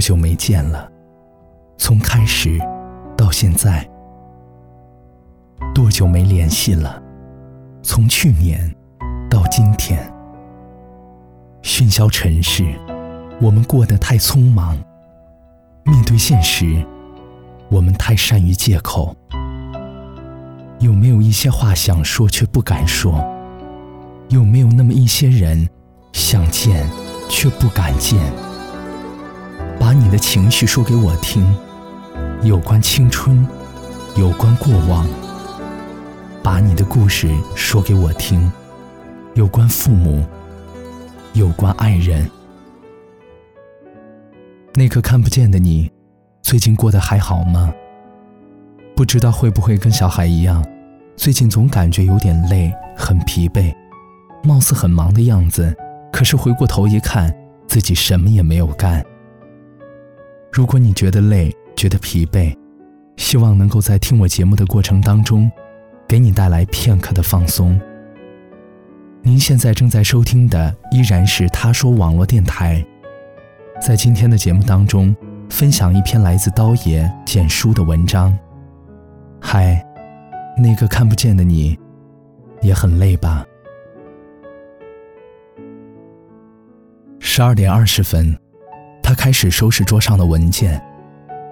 多久没见了？从开始到现在，多久没联系了？从去年到今天，喧嚣尘世，我们过得太匆忙。面对现实，我们太善于借口。有没有一些话想说却不敢说？有没有那么一些人想见却不敢见？把你的情绪说给我听，有关青春，有关过往。把你的故事说给我听，有关父母，有关爱人。那个看不见的你，最近过得还好吗？不知道会不会跟小孩一样，最近总感觉有点累，很疲惫，貌似很忙的样子，可是回过头一看，自己什么也没有干。如果你觉得累，觉得疲惫，希望能够在听我节目的过程当中，给你带来片刻的放松。您现在正在收听的依然是他说网络电台，在今天的节目当中，分享一篇来自刀爷简书的文章。嗨，那个看不见的你，也很累吧？十二点二十分，他开始收拾桌上的文件，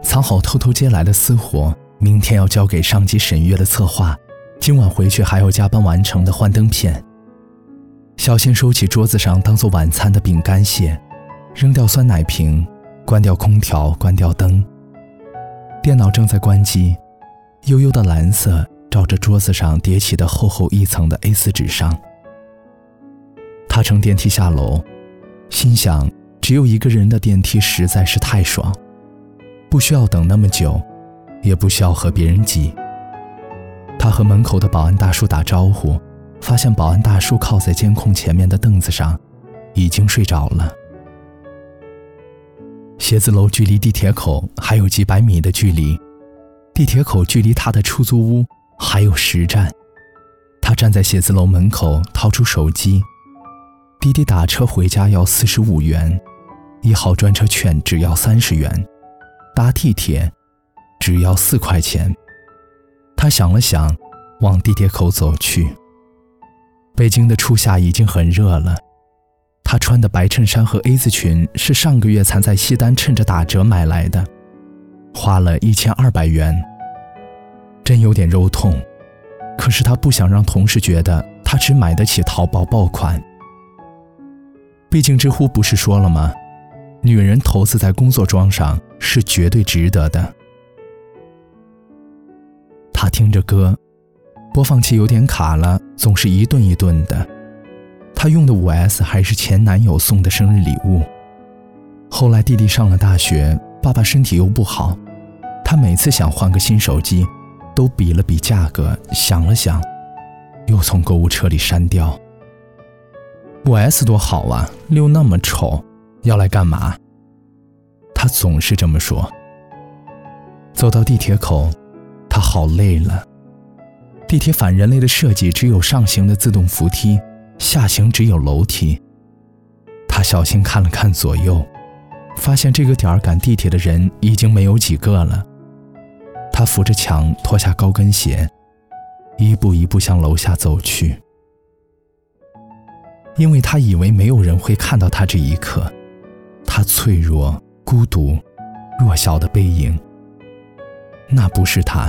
藏好偷偷接来的私活，明天要交给上级审阅的策划，今晚回去还要加班完成的幻灯片。小心收起桌子上当做晚餐的饼干屑，扔掉酸奶瓶，关掉空调，关掉灯。电脑正在关机。悠悠的蓝色照着桌子上叠起的厚厚一层的 A4 纸上。他乘电梯下楼，心想：只有一个人的电梯实在是太爽，不需要等那么久，也不需要和别人挤。他和门口的保安大叔打招呼，发现保安大叔靠在监控前面的凳子上，已经睡着了。写字楼距离地铁口还有几百米的距离。地铁口距离他的出租屋还有十站，他站在写字楼门口，掏出手机。滴滴打车回家要四十五元，一号专车券只要三十元，搭地铁只要四块钱。他想了想，往地铁口走去。北京的初夏已经很热了，他穿的白衬衫和 A 字裙是上个月才在西单趁着打折买来的。花了一千二百元，真有点肉痛。可是他不想让同事觉得他只买得起淘宝爆款。毕竟知乎不是说了吗？女人投资在工作装上是绝对值得的。他听着歌，播放器有点卡了，总是一顿一顿的。他用的五 S 还是前男友送的生日礼物。后来弟弟上了大学，爸爸身体又不好。他每次想换个新手机，都比了比价格，想了想，又从购物车里删掉。五 S 多好啊，六那么丑，要来干嘛？他总是这么说。走到地铁口，他好累了。地铁反人类的设计，只有上行的自动扶梯，下行只有楼梯。他小心看了看左右，发现这个点儿赶地铁的人已经没有几个了。他扶着墙，脱下高跟鞋，一步一步向楼下走去。因为他以为没有人会看到他这一刻，他脆弱、孤独、弱小的背影。那不是他，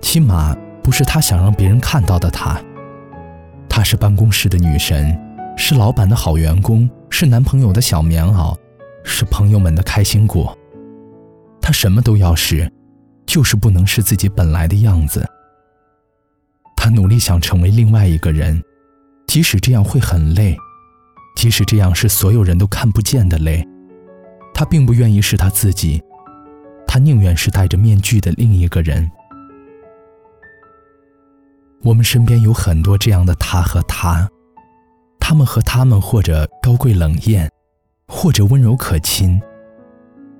起码不是他想让别人看到的他。她是办公室的女神，是老板的好员工，是男朋友的小棉袄，是朋友们的开心果。她什么都要是。就是不能是自己本来的样子。他努力想成为另外一个人，即使这样会很累，即使这样是所有人都看不见的累。他并不愿意是他自己，他宁愿是戴着面具的另一个人。我们身边有很多这样的他和他，他们和他们或者高贵冷艳，或者温柔可亲，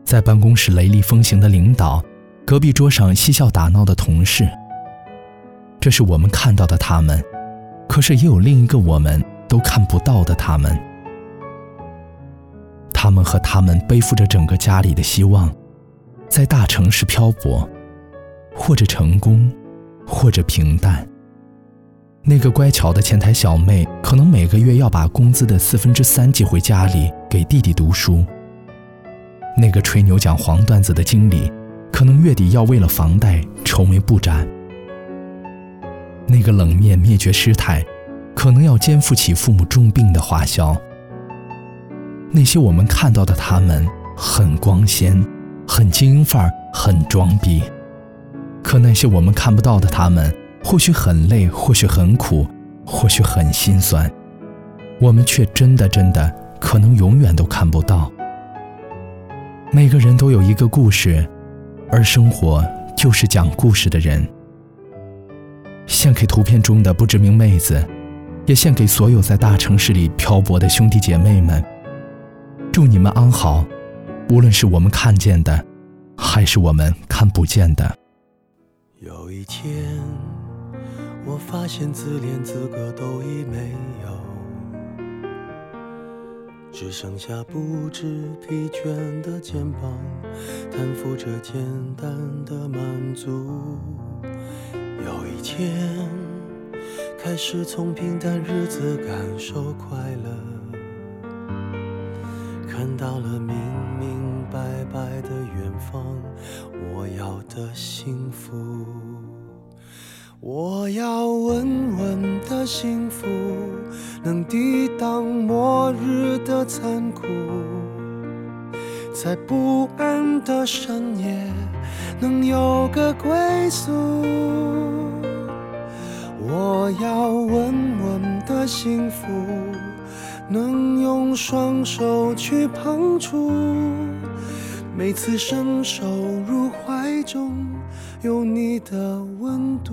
在办公室雷厉风行的领导。隔壁桌上嬉笑打闹的同事，这是我们看到的他们，可是也有另一个我们都看不到的他们。他们和他们背负着整个家里的希望，在大城市漂泊，或者成功，或者平淡。那个乖巧的前台小妹，可能每个月要把工资的四分之三寄回家里给弟弟读书。那个吹牛讲黄段子的经理，可能月底要为了房贷愁眉不展。那个冷面灭绝师太，可能要肩负起父母重病的花销。那些我们看到的他们，很光鲜，很精英范儿，很装逼。可那些我们看不到的他们。或许很累，或许很苦，或许很心酸，我们却真的真的可能永远都看不到。每个人都有一个故事，而生活就是讲故事的人。献给图片中的不知名妹子，也献给所有在大城市里漂泊的兄弟姐妹们。祝你们安好，无论是我们看见的，还是我们看不见的。有一天。我发现自怜资格都已没有，只剩下不知疲倦的肩膀，担负着简单的满足。有一天，开始从平淡日子感受快乐，看到了明明白白的远方，我要的幸福。我要稳稳的幸福，能抵挡末日的残酷，在不安的深夜能有个归宿。我要稳稳的幸福，能用双手去碰触，每次伸手入怀中。有你的温度。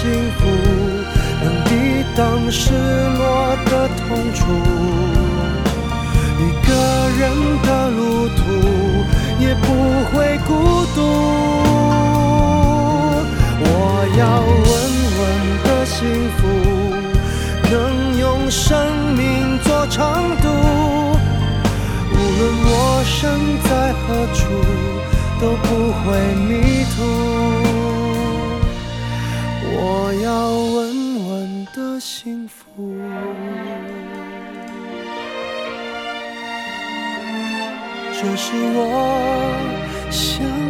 幸福，能抵挡失落的痛楚。一个人的路途也不会孤独。我要稳稳的幸福，能用生命做长度。无论我身在何处，都不会迷途。我要稳稳的幸福，这是我想。